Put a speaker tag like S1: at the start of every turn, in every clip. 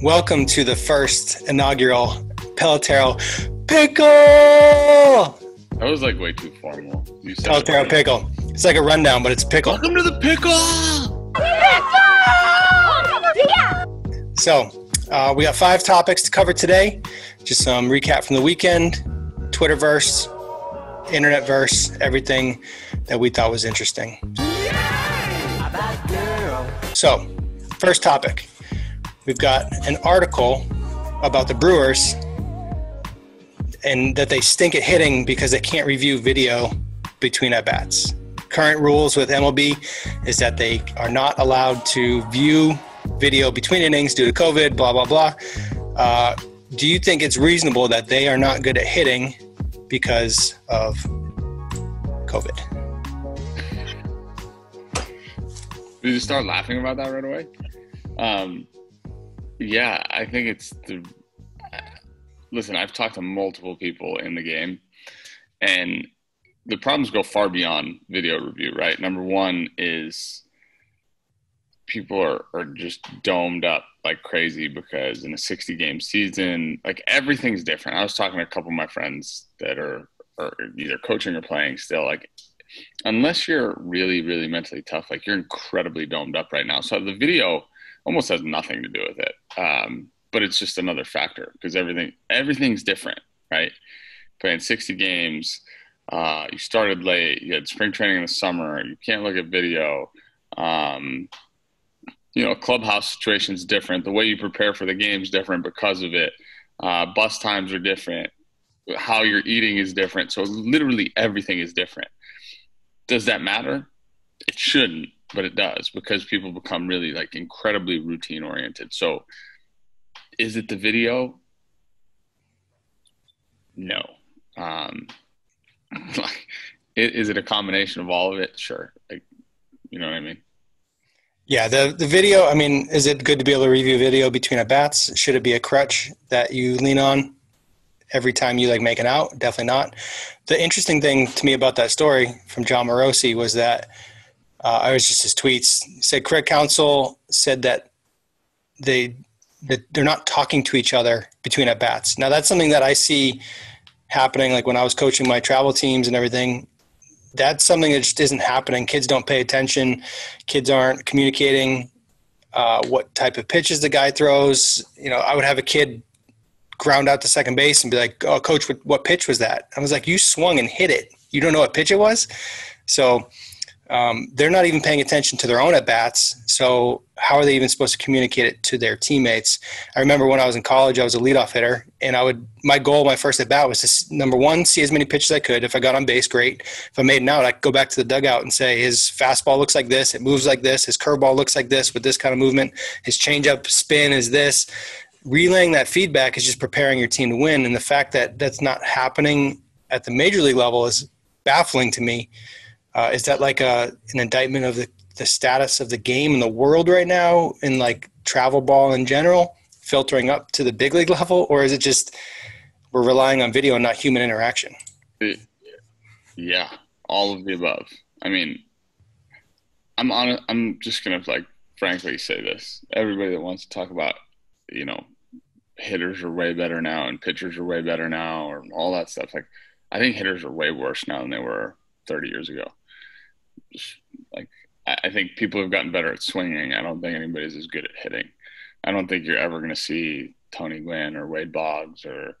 S1: Welcome to the first inaugural Pelotero Pickle.
S2: That was like way too formal.
S1: You said Pelotero Pickle. It's like a rundown, but it's pickle.
S2: Welcome to the pickle.
S1: So, uh, we got five topics to cover today. Just some recap from the weekend, Twitterverse, Internetverse, everything that we thought was interesting. So, first topic we've got an article about the Brewers and that they stink at hitting because they can't review video between at bats. Current rules with MLB is that they are not allowed to view video between innings due to COVID, blah, blah, blah. Uh, do you think it's reasonable that they are not good at hitting because of COVID?
S2: Did you start laughing about that right away? Um, yeah, I think it's the. Uh, listen, I've talked to multiple people in the game, and the problems go far beyond video review, right? Number one is people are, are just domed up like crazy because in a 60 game season, like everything's different. I was talking to a couple of my friends that are, are either coaching or playing still, like unless you're really, really mentally tough, like you're incredibly domed up right now. So the video almost has nothing to do with it. Um, but it's just another factor because everything everything's different, right? Playing 60 games, uh, you started late, you had spring training in the summer, you can't look at video. Um, you know, clubhouse situation is different. The way you prepare for the game is different because of it. Uh, bus times are different. How you're eating is different. So literally everything is different. Does that matter? It shouldn't but it does because people become really like incredibly routine oriented. So, is it the video? No. Um, like, is it a combination of all of it? Sure. Like, you know what I mean?
S1: Yeah, the the video. I mean, is it good to be able to review video between at bats? Should it be a crutch that you lean on every time you like make an out? Definitely not. The interesting thing to me about that story from Jon Morosi was that uh, I was just his tweets. Said Craig Counsell said that they that they're not talking to each other between at bats. Now that's something that I see happening. Like when I was coaching my travel teams and everything, that's something that just isn't happening. Kids don't pay attention. Kids aren't communicating uh, what type of pitches the guy throws. You know, I would have a kid ground out to second base and be like, "Oh, coach, what, what pitch was that?" I was like, "You swung and hit it. You don't know what pitch it was." So um, they're not even paying attention to their own at bats. So how are they even supposed to communicate it to their teammates? I remember when I was in college, I was a leadoff hitter, and I would my goal, my first at bat was to number one see as many pitches as I could. If I got on base, great. If I made an out, I could go back to the dugout and say his fastball looks like this, it moves like this, his curveball looks like this with this kind of movement, his changeup spin is this. Relaying that feedback is just preparing your team to win, and the fact that that's not happening at the major league level is baffling to me. Uh, is that like a an indictment of the, the status of the game in the world right now, in like travel ball in general, filtering up to the big league level, or is it just we're relying on video and not human interaction?
S2: yeah, all of the above. I mean, I'm on. I'm just gonna like frankly say this. Everybody that wants to talk about, you know, hitters are way better now and pitchers are way better now, or all that stuff. Like, I think hitters are way worse now than they were 30 years ago like I think people have gotten better at swinging. I don't think anybody's as good at hitting. I don't think you're ever going to see Tony Gwynn or Wade Boggs or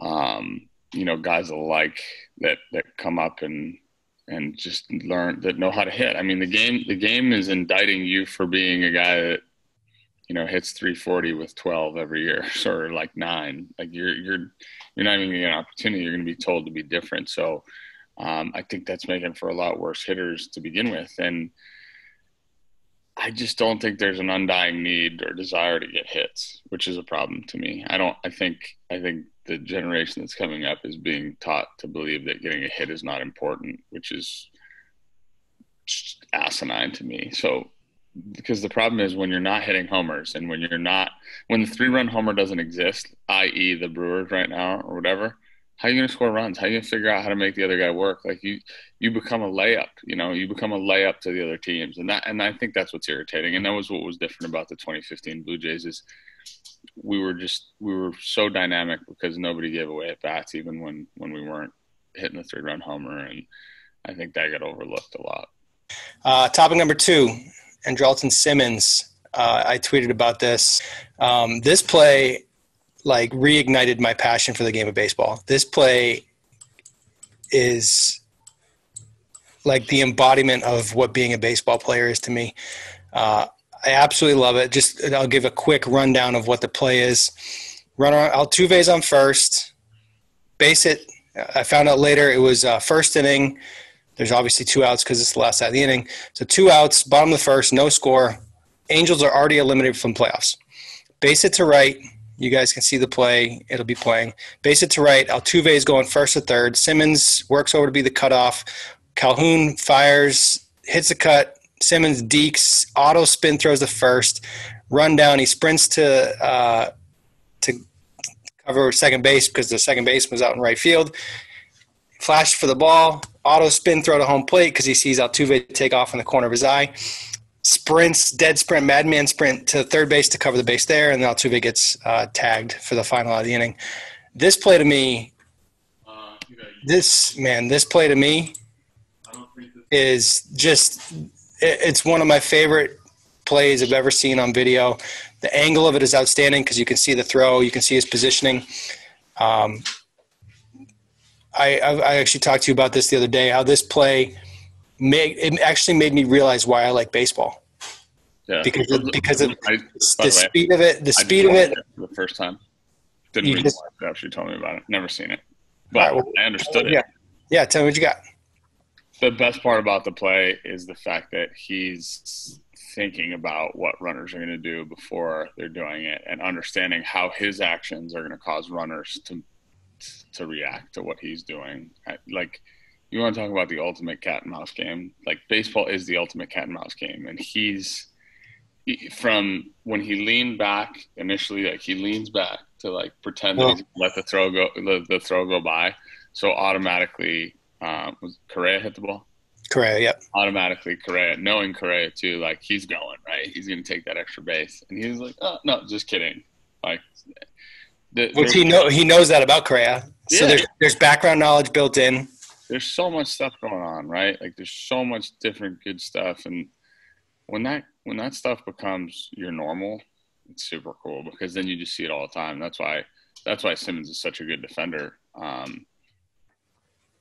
S2: um, you know guys alike that that come up and and just learn that know how to hit. I mean, the game the game is indicting you for being a guy that you know hits 340 with 12 every year or like nine. Like you're you're you're not even getting an opportunity. You're going to be told to be different. So um, I think that's making for a lot worse hitters to begin with. And I just don't think there's an undying need or desire to get hits, which is a problem to me. I don't, I think, I think the generation that's coming up is being taught to believe that getting a hit is not important, which is asinine to me. So, because the problem is when you're not hitting homers and when you're not, when the three run homer doesn't exist, i.e., the Brewers right now or whatever, how are you going to score runs? How are you going to figure out how to make the other guy work? Like you, you become a layup. You know, you become a layup to the other teams, and that, and I think that's what's irritating. And that was what was different about the 2015 Blue Jays is we were just we were so dynamic because nobody gave away at bats, even when when we weren't hitting the three run homer, and I think that got overlooked a lot.
S1: Uh, topic number two, Andrelton Simmons. Uh, I tweeted about this. Um, this play like reignited my passion for the game of baseball. This play is like the embodiment of what being a baseball player is to me. Uh, I absolutely love it. Just I'll give a quick rundown of what the play is. Runner Altuve's on first, base it. I found out later it was uh, first inning. There's obviously two outs because it's the last out of the inning. So two outs, bottom of the first, no score. Angels are already eliminated from playoffs. Base it to right. You guys can see the play. It'll be playing. Base it to right. Altuve is going first to third. Simmons works over to be the cutoff. Calhoun fires, hits a cut. Simmons dekes. Auto spin throws the first. Run down. He sprints to uh, to cover second base because the second base was out in right field. Flash for the ball. Auto spin throw to home plate because he sees Altuve take off in the corner of his eye sprints, dead sprint, madman sprint to third base to cover the base there, and then Altuve gets uh, tagged for the final out of the inning. This play to me, uh, this man, this play to me is just it's one of my favorite plays I've ever seen on video. The angle of it is outstanding because you can see the throw, you can see his positioning. Um, I, I actually talked to you about this the other day. How this play made it actually made me realize why I like baseball. Yeah, because of, because of I, the, the speed of it. The speed of it.
S2: the first time, didn't read just, it after you told me about it. Never seen it, but right, well, I understood
S1: yeah.
S2: it.
S1: Yeah, tell me what you got.
S2: The best part about the play is the fact that he's thinking about what runners are going to do before they're doing it, and understanding how his actions are going to cause runners to to react to what he's doing. Like you want to talk about the ultimate cat and mouse game? Like baseball is the ultimate cat and mouse game, and he's from when he leaned back initially, like he leans back to like pretend that he's let the throw go, the, the throw go by. So automatically, um, was Correa hit the ball?
S1: Correa, yep.
S2: Automatically, Correa, knowing Correa too, like he's going right. He's going to take that extra base, and he's like, "Oh no, just kidding." Like,
S1: the, which he know he knows that about Correa. So there's there's background knowledge built in
S2: there's so much stuff going on, right? Like there's so much different good stuff, and when that when that stuff becomes your normal, it's super cool because then you just see it all the time. That's why that's why Simmons is such a good defender. Um,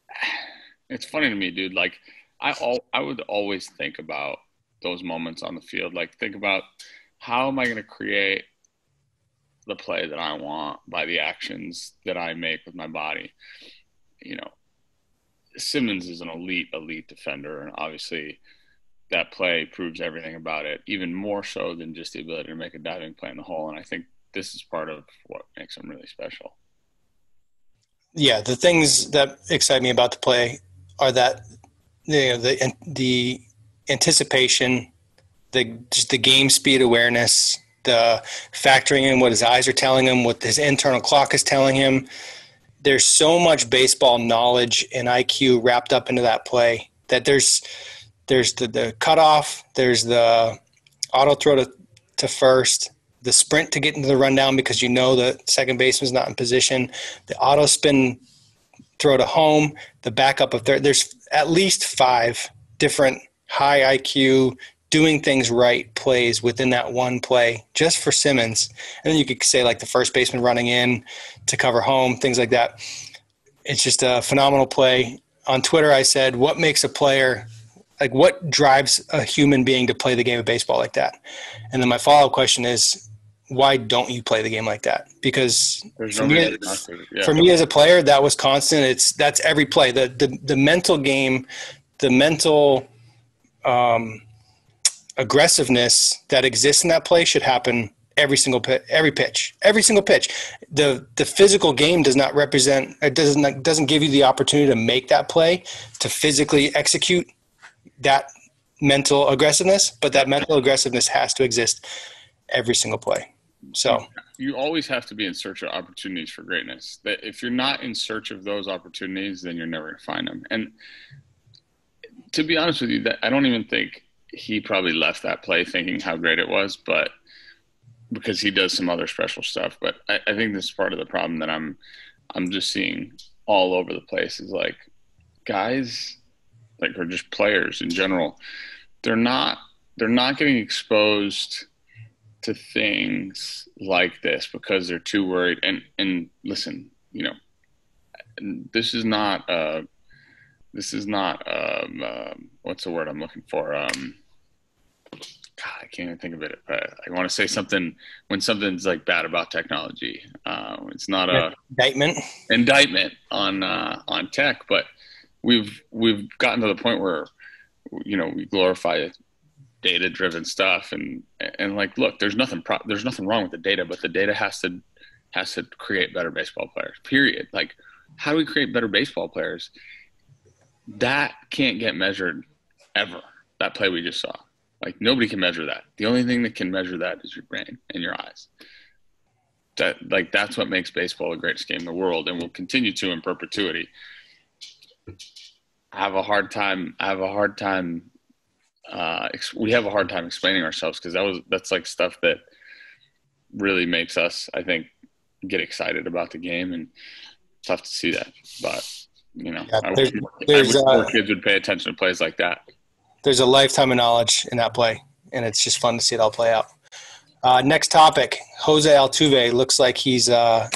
S2: it's funny to me, dude. Like I all I would always think about those moments on the field. Like think about how am I going to create the play that I want by the actions that I make with my body. You know, Simmons is an elite, elite defender, and obviously that play proves everything about it, even more so than just the ability to make a diving play in the hole. And I think this is part of what makes him really special.
S1: Yeah, the things that excite me about the play are that you know, the the anticipation, the just the game speed awareness, the factoring in what his eyes are telling him, what his internal clock is telling him, there's so much baseball knowledge and IQ wrapped up into that play that there's there's the, the cutoff, there's the auto throw to, to first, the sprint to get into the rundown because you know the second baseman's not in position, the auto spin throw to home, the backup of third. There's at least five different high IQ doing things right plays within that one play just for Simmons. And then you could say like the first baseman running in to cover home, things like that. It's just a phenomenal play. On Twitter, I said, What makes a player like what drives a human being to play the game of baseball like that? And then my follow up question is, why don't you play the game like that? Because for, me, yeah. for me as a player, that was constant. It's that's every play. The the, the mental game, the mental um, aggressiveness that exists in that play should happen every single pitch, every pitch, every single pitch. The the physical game does not represent it doesn't doesn't give you the opportunity to make that play to physically execute that mental aggressiveness, but that mental aggressiveness has to exist every single play. So
S2: you always have to be in search of opportunities for greatness. That if you're not in search of those opportunities, then you're never going to find them. And to be honest with you, that I don't even think he probably left that play thinking how great it was, but because he does some other special stuff. But I, I think this is part of the problem that I'm I'm just seeing all over the place is like guys like or just players in general, they're not they're not getting exposed to things like this because they're too worried and and listen, you know, this is not uh this is not um, uh, what's the word I'm looking for um God, I can't even think of it. But I want to say something when something's like bad about technology. Uh, it's not a
S1: indictment
S2: indictment on uh, on tech, but we've we've gotten to the point where you know we glorify data driven stuff and and like look, there's nothing pro- there's nothing wrong with the data, but the data has to has to create better baseball players. Period. Like, how do we create better baseball players? That can't get measured ever. That play we just saw like nobody can measure that. The only thing that can measure that is your brain and your eyes. That like that's what makes baseball the greatest game in the world, and will continue to in perpetuity. I have a hard time. I have a hard time. Uh, we have a hard time explaining ourselves because that was that's like stuff that really makes us, I think, get excited about the game, and tough to see that. But you know, yeah, I wish, I wish more uh, kids would pay attention to plays like that
S1: there's a lifetime of knowledge in that play, and it's just fun to see it all play out. Uh, next topic: Jose Altuve looks like he's uh,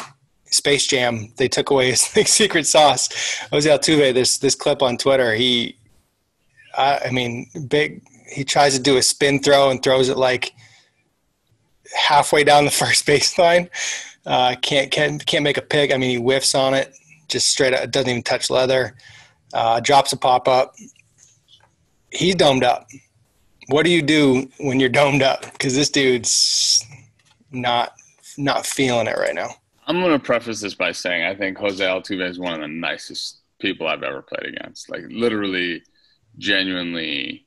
S1: Space Jam. They took away his secret sauce. Jose Altuve. This this clip on Twitter. He, I, I mean, big. He tries to do a spin throw and throws it like halfway down the first baseline. Uh, can't can't can't make a pick. I mean, he whiffs on it, just straight up. Doesn't even touch leather. Uh, drops a pop up he's domed up. What do you do when you're domed up? Because this dude's not not feeling it right now.
S2: I'm going to preface this by saying I think Jose Altuve is one of the nicest people I've ever played against. Like literally, genuinely,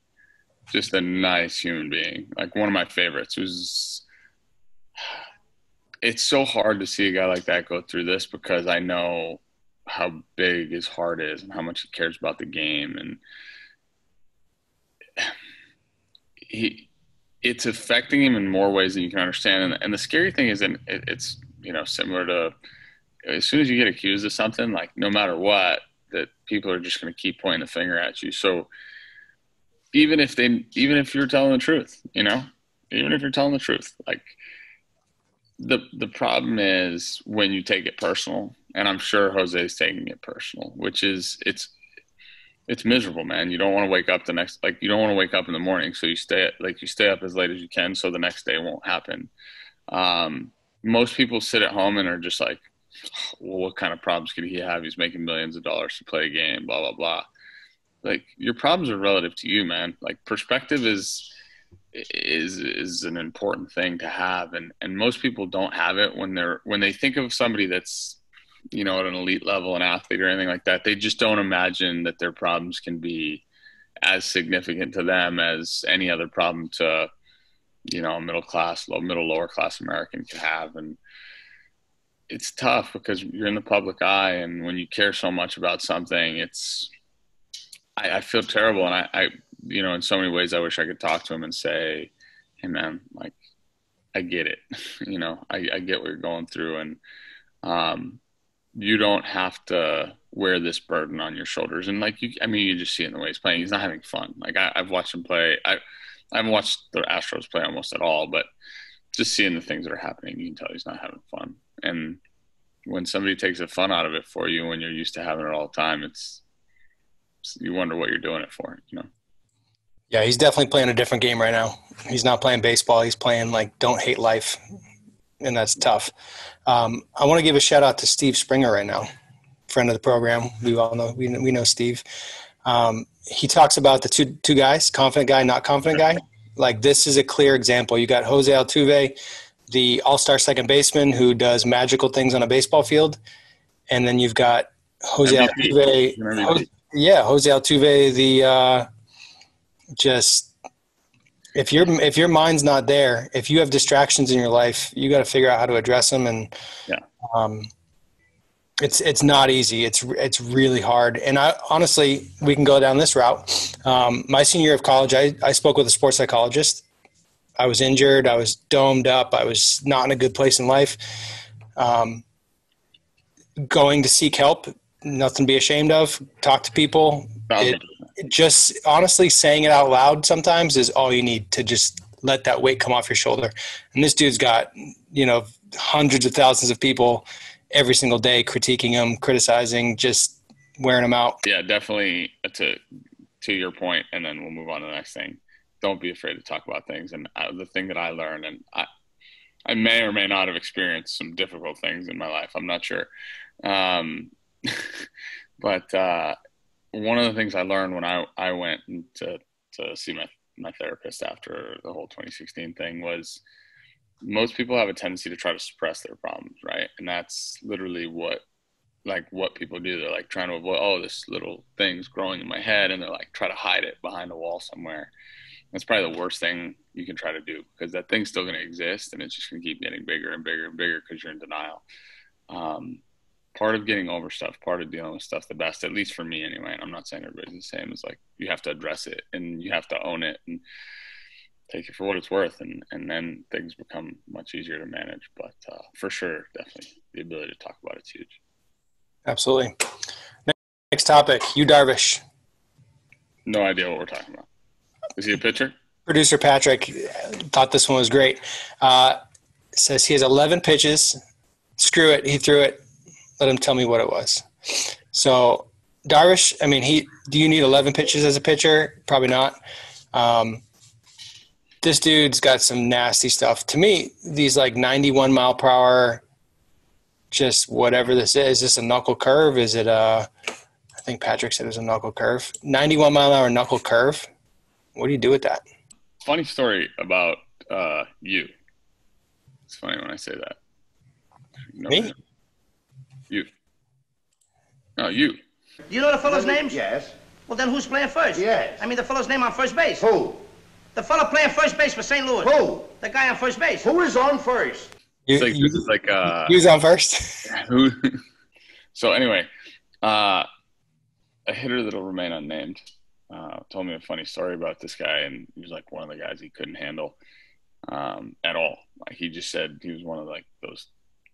S2: just a nice human being. Like one of my favorites. It was. It's so hard to see a guy like that go through this because I know how big his heart is and how much he cares about the game and he it's affecting him in more ways than you can understand. And, and the scary thing is, and it, it's you know similar to as soon as you get accused of something, like no matter what, that people are just going to keep pointing the finger at you. So even if they, even if you're telling the truth, you know, even if you're telling the truth, like the the problem is when you take it personal, and I'm sure Jose's taking it personal, which is it's it's miserable, man. You don't want to wake up the next like you don't want to wake up in the morning, so you stay like you stay up as late as you can, so the next day won't happen. Um, most people sit at home and are just like, well, what kind of problems could he have? He's making millions of dollars to play a game, blah blah blah. Like your problems are relative to you, man. Like perspective is is is an important thing to have, and and most people don't have it when they're when they think of somebody that's you know, at an elite level, an athlete or anything like that, they just don't imagine that their problems can be as significant to them as any other problem to, you know, a middle class, low, middle, lower class American could have. And it's tough because you're in the public eye, and when you care so much about something, it's, I, I feel terrible. And I, I, you know, in so many ways, I wish I could talk to him and say, hey, man, like, I get it. you know, I, I get what you're going through. And, um, you don't have to wear this burden on your shoulders. And like you, I mean, you just see it in the way he's playing. He's not having fun. Like I, have watched him play. I, I haven't watched the Astros play almost at all, but just seeing the things that are happening, you can tell he's not having fun. And when somebody takes the fun out of it for you, when you're used to having it all the time, it's you wonder what you're doing it for. You know.
S1: Yeah, he's definitely playing a different game right now. He's not playing baseball. He's playing like don't hate life and that's tough. Um, I want to give a shout out to Steve Springer right now, friend of the program. We all know we we know Steve. Um, he talks about the two two guys, confident guy, not confident guy. Like this is a clear example. You got Jose Altuve, the All Star second baseman who does magical things on a baseball field, and then you've got Jose MVP. Altuve. Jose, yeah, Jose Altuve, the uh, just if your if your mind's not there, if you have distractions in your life, you got to figure out how to address them. And
S2: yeah,
S1: um, it's it's not easy. It's it's really hard. And I honestly, we can go down this route. Um, my senior year of college, I I spoke with a sports psychologist. I was injured. I was domed up. I was not in a good place in life. Um, going to seek help, nothing to be ashamed of. Talk to people. It, just honestly saying it out loud sometimes is all you need to just let that weight come off your shoulder. And this dude's got, you know, hundreds of thousands of people every single day critiquing him, criticizing, just wearing him out.
S2: Yeah, definitely to to your point and then we'll move on to the next thing. Don't be afraid to talk about things and uh, the thing that I learned and I I may or may not have experienced some difficult things in my life. I'm not sure. Um, but uh, one of the things I learned when I, I went to, to see my, my therapist after the whole 2016 thing was most people have a tendency to try to suppress their problems, right? And that's literally what like what people do. They're like trying to avoid, oh, this little thing's growing in my head, and they're like try to hide it behind a wall somewhere. That's probably the worst thing you can try to do because that thing's still going to exist, and it's just going to keep getting bigger and bigger and bigger because you're in denial. Um, part of getting over stuff, part of dealing with stuff the best, at least for me anyway. And I'm not saying everybody's the same. Is like you have to address it and you have to own it and take it for what it's worth, and and then things become much easier to manage. But uh, for sure, definitely the ability to talk about it's huge.
S1: Absolutely. Next topic, Yu Darvish.
S2: No idea what we're talking about. Is he a pitcher?
S1: Producer Patrick thought this one was great. Uh, says he has 11 pitches. Screw it. He threw it let him tell me what it was. So Darvish, I mean, he. Do you need 11 pitches as a pitcher? Probably not. Um, this dude's got some nasty stuff. To me, these like 91 mile per hour, just whatever this is. Is this a knuckle curve? Is it a? I think Patrick said it was a knuckle curve. 91 mile an hour knuckle curve. What do you do with that?
S2: Funny story about uh, you. It's funny when I say that.
S1: No Me?
S2: You. No, you.
S3: Do you know the fellow's name?
S4: Yes.
S3: Well, then who's playing first?
S4: Yes.
S3: I mean the fellow's name on first base.
S4: Who?
S3: The fellow playing first base for St. Louis.
S4: Who?
S3: The guy on first base.
S4: Who is on first?
S2: It's like, this is like uh,
S1: who's on first?
S2: who? so anyway, uh, a hitter that'll remain unnamed uh, told me a funny story about this guy, and he was like one of the guys he couldn't handle um, at all. Like he just said he was one of like those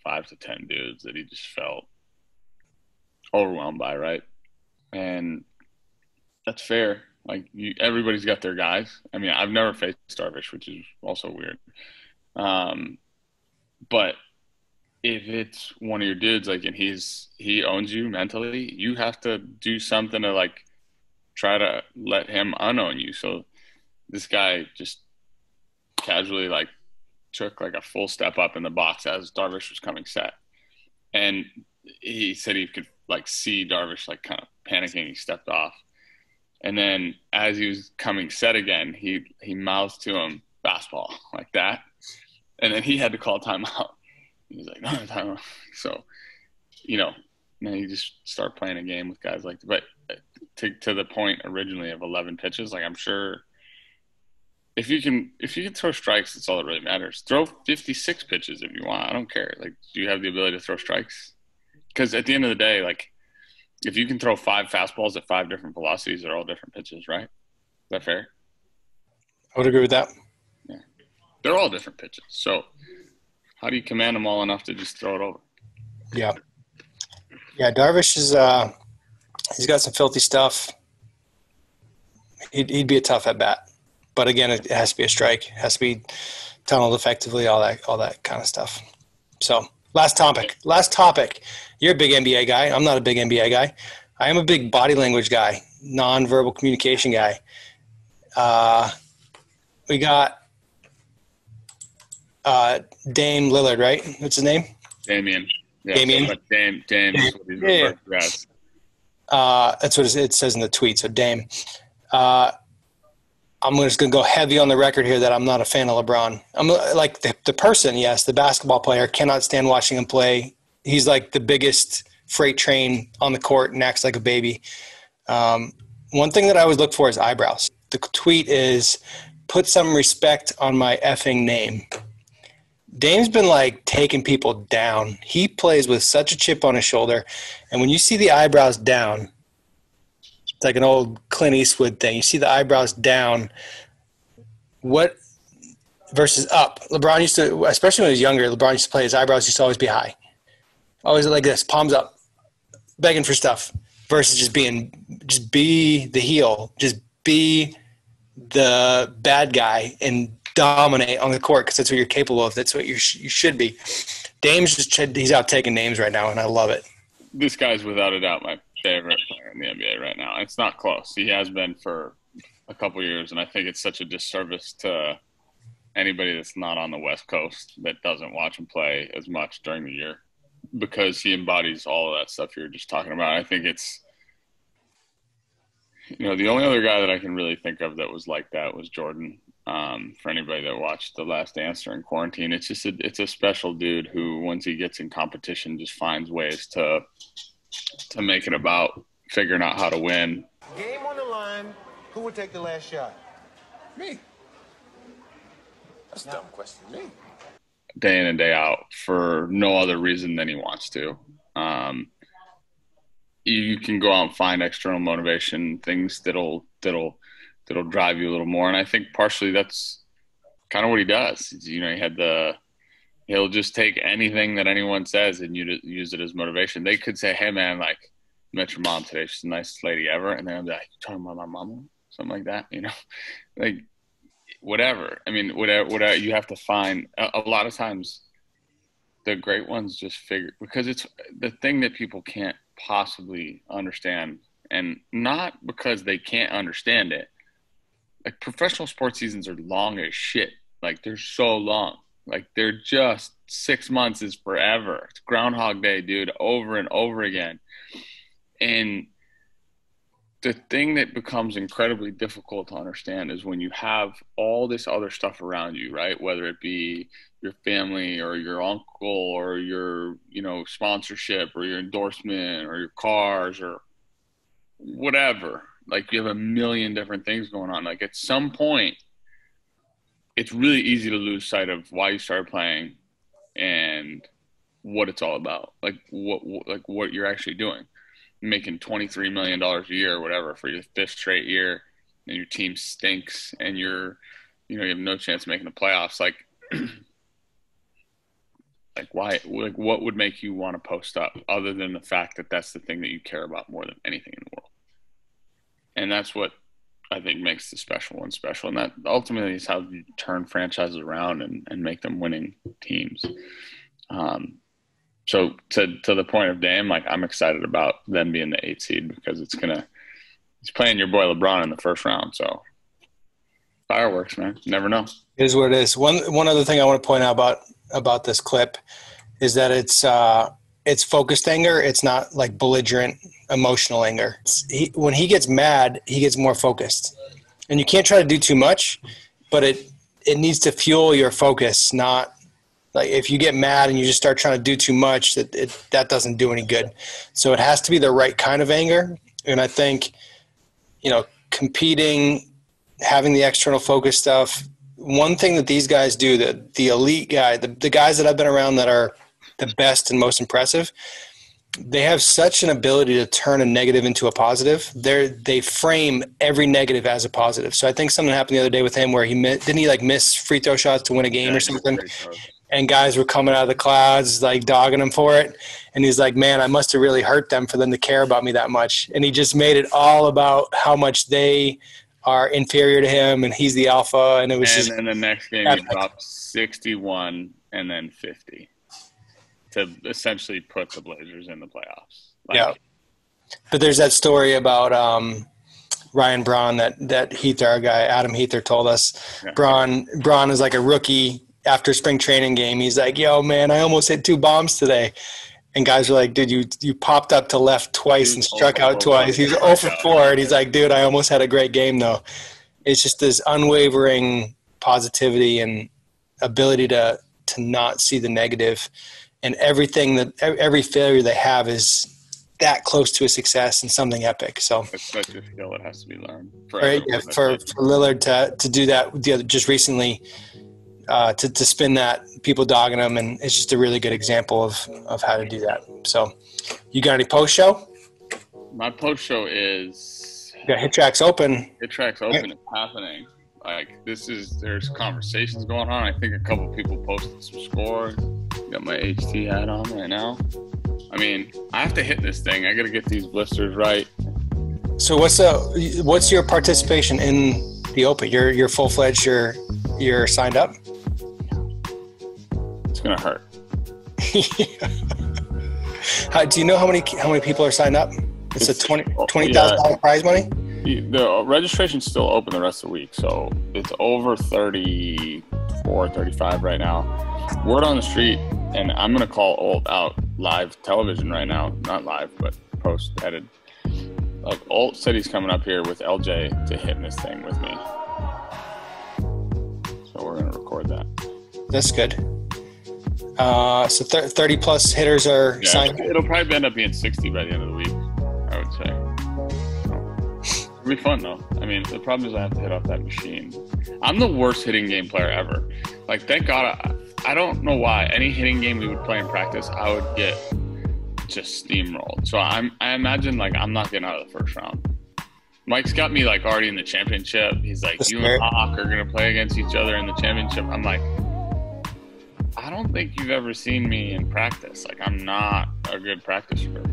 S2: five to ten dudes that he just felt overwhelmed by, right? And that's fair. Like you, everybody's got their guys. I mean, I've never faced Darvish, which is also weird. Um, but if it's one of your dudes, like, and he's he owns you mentally, you have to do something to like try to let him unown you. So this guy just casually like took like a full step up in the box as Darvish was coming set. And he said he could like see Darvish like kind of panicking. He stepped off. And then as he was coming set again, he he mouthed to him fastball like that. And then he had to call timeout. He was like, no, timeout. So, you know, then you just start playing a game with guys like but to to the point originally of 11 pitches, like I'm sure if you can if you can throw strikes, that's all that really matters. Throw 56 pitches if you want. I don't care. Like, do you have the ability to throw strikes? Because at the end of the day, like, if you can throw five fastballs at five different velocities, they're all different pitches, right? Is that fair?
S1: I would agree with that.
S2: Yeah, they're all different pitches. So, how do you command them all enough to just throw it over?
S1: Yeah, yeah. Darvish is uh, he's got some filthy stuff. He'd, he'd be a tough at bat but again, it has to be a strike. It has to be tunneled effectively. All that, all that kind of stuff. So, last topic. Last topic. You're a big NBA guy. I'm not a big NBA guy. I am a big body language guy, nonverbal communication guy. Uh, we got uh, Dame Lillard, right? What's his name?
S2: Damian.
S1: Yeah, Damian.
S2: Dame. Dame. Yeah.
S1: Uh, that's what it says in the tweet. So Dame. Uh, I'm just going to go heavy on the record here that I'm not a fan of LeBron. I'm like the, the person, yes, the basketball player, cannot stand watching him play. He's like the biggest freight train on the court and acts like a baby. Um, one thing that I always look for is eyebrows. The tweet is put some respect on my effing name. Dame's been like taking people down. He plays with such a chip on his shoulder, and when you see the eyebrows down, like an old Clint Eastwood thing. You see the eyebrows down. What versus up? LeBron used to, especially when he was younger. LeBron used to play his eyebrows used to always be high, always like this, palms up, begging for stuff. Versus just being, just be the heel, just be the bad guy and dominate on the court because that's what you're capable of. That's what you sh- you should be. Dame's just he's out taking names right now, and I love it.
S2: This guy's without a doubt my favorite player in the NBA right now. It's not close. He has been for a couple years, and I think it's such a disservice to anybody that's not on the West Coast that doesn't watch him play as much during the year because he embodies all of that stuff you're just talking about. I think it's you know the only other guy that I can really think of that was like that was Jordan. Um, for anybody that watched The Last Dance during quarantine, it's just a, it's a special dude who once he gets in competition just finds ways to to make it about figuring out how to win.
S4: Game on the line. Who would take the last shot?
S5: Me. That's a dumb question. Me.
S2: Day in and day out for no other reason than he wants to. Um, you can go out and find external motivation, things that'll that'll that'll drive you a little more. And I think partially that's kind of what he does. You know, he had the he'll just take anything that anyone says and you use it as motivation. They could say, "Hey, man, like met your mom today. She's the nicest lady ever," and then I'm like, "Talking about my mom?" Something like that, you know, like whatever. I mean, whatever, whatever. You have to find a, a lot of times. The great ones just figure because it's the thing that people can't possibly understand, and not because they can't understand it. Like professional sports seasons are long as shit. Like they're so long like they're just six months is forever. It's Groundhog Day, dude, over and over again. And the thing that becomes incredibly difficult to understand is when you have all this other stuff around you, right? Whether it be your family or your uncle or your, you know, sponsorship or your endorsement or your cars or whatever. Like you have a million different things going on. Like at some point, it's really easy to lose sight of why you started playing and what it's all about. Like what, like what you're actually doing. making twenty three million dollars a year or whatever for your fifth straight year, and your team stinks, and you're, you know, you have no chance of making the playoffs. Like, like why? Like what would make you want to post up other than the fact that that's the thing that you care about more than anything in the world? And that's what I think makes the special one special. And that ultimately is how you turn franchises around and, and make them winning teams. Um, so to to the point of Dame, like I'm excited about them being the eight seed because it's gonna he's playing your boy LeBron in the first round. So fireworks, man. never know.
S1: It is what it is. One one other thing I want to point out about about this clip is that it's uh it's focused anger. It's not like belligerent emotional anger. He, when he gets mad, he gets more focused, and you can't try to do too much, but it it needs to fuel your focus. Not like if you get mad and you just start trying to do too much, that it, that doesn't do any good. So it has to be the right kind of anger, and I think you know competing, having the external focus stuff. One thing that these guys do, the the elite guy, the, the guys that I've been around that are the best and most impressive, they have such an ability to turn a negative into a positive. They they frame every negative as a positive. So I think something happened the other day with him where he didn't he like miss free throw shots to win a game yeah, or something. And guys were coming out of the clouds like dogging him for it. And he's like, "Man, I must have really hurt them for them to care about me that much." And he just made it all about how much they are inferior to him and he's the alpha. And it was
S2: and
S1: just.
S2: And then the next game he dropped sixty-one and then fifty to essentially put the Blazers in the playoffs.
S1: Like, yeah, but there's that story about um, Ryan Braun that that Heether, our guy Adam Heether, told us. Yeah. Braun Braun is like a rookie after spring training game. He's like, "Yo, man, I almost hit two bombs today." And guys are like, dude, you you popped up to left twice and struck out twice. He's 0 for 4. And he's like, dude, I almost had a great game, though. It's just this unwavering positivity and ability to to not see the negative and everything that every failure they have is that close to a success and something epic. So
S2: It's such a skill that has to be learned. For
S1: right, yeah, for, for Lillard to to do that the other, just recently uh, to to spin that people dogging him and it's just a really good example of of how to do that. So you got any post show?
S2: my post show is
S1: You got HitTrax open.
S2: it tracks open. It's happening. Like this is there's conversations going on. I think a couple people posted some scores. Got my HT hat on right now. I mean, I have to hit this thing. I got to get these blisters right.
S1: So what's the what's your participation in the open? You're you're full fledged. You're you're signed up.
S2: It's gonna hurt.
S1: how, do you know how many how many people are signed up? It's,
S2: It's-
S1: a twenty
S2: oh,
S1: twenty thousand dollar prize money.
S2: The registration's still open the rest of the week, so it's over 34, 35 right now. Word on the street, and I'm gonna call Old out live television right now, not live, but post edited. Like Old said, he's coming up here with LJ to hit this thing with me, so we're gonna record that.
S1: That's good. Uh, so thir- thirty plus hitters are
S2: Yeah,
S1: signed.
S2: it'll probably end up being 60 by the end of the week, I would say. It'll be fun though. I mean, the problem is I have to hit off that machine. I'm the worst hitting game player ever. Like, thank God, I, I don't know why. Any hitting game we would play in practice, I would get just steamrolled. So I'm, I imagine like I'm not getting out of the first round. Mike's got me like already in the championship. He's like, you and Hawk are gonna play against each other in the championship. I'm like, I don't think you've ever seen me in practice. Like, I'm not a good practicer.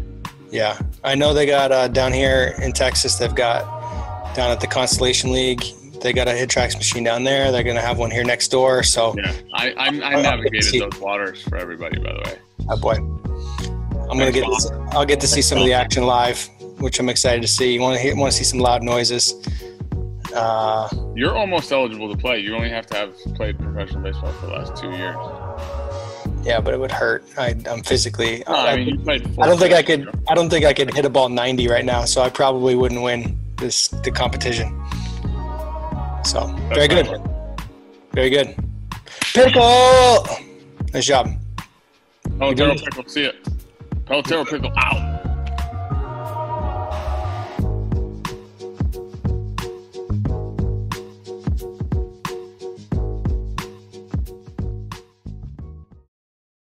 S1: Yeah, I know they got uh, down here in Texas. They've got down at the Constellation League. They got a HitTrax machine down there. They're gonna have one here next door. So,
S2: Yeah, I, I, I
S1: Oh,
S2: navigated those waters for everybody, by the way.
S1: oh boy, I'm gonna get.
S2: Thanks,
S1: I'll get to see some of the action live, which I'm excited to see. You want to hear, want to see some loud noises. Uh,
S2: You're almost eligible to play. You only have to have played professional baseball for the last two years.
S1: yeah, but it would hurt. I, I'm physically.
S2: No, I mean, you played.
S1: I don't think I could. I don't think I could hit a ball 90 right now, so I probably wouldn't win this the competition. So very good, very good. Pickle, nice job.
S2: Pelotero pickle, see it. Pelotero pickle out.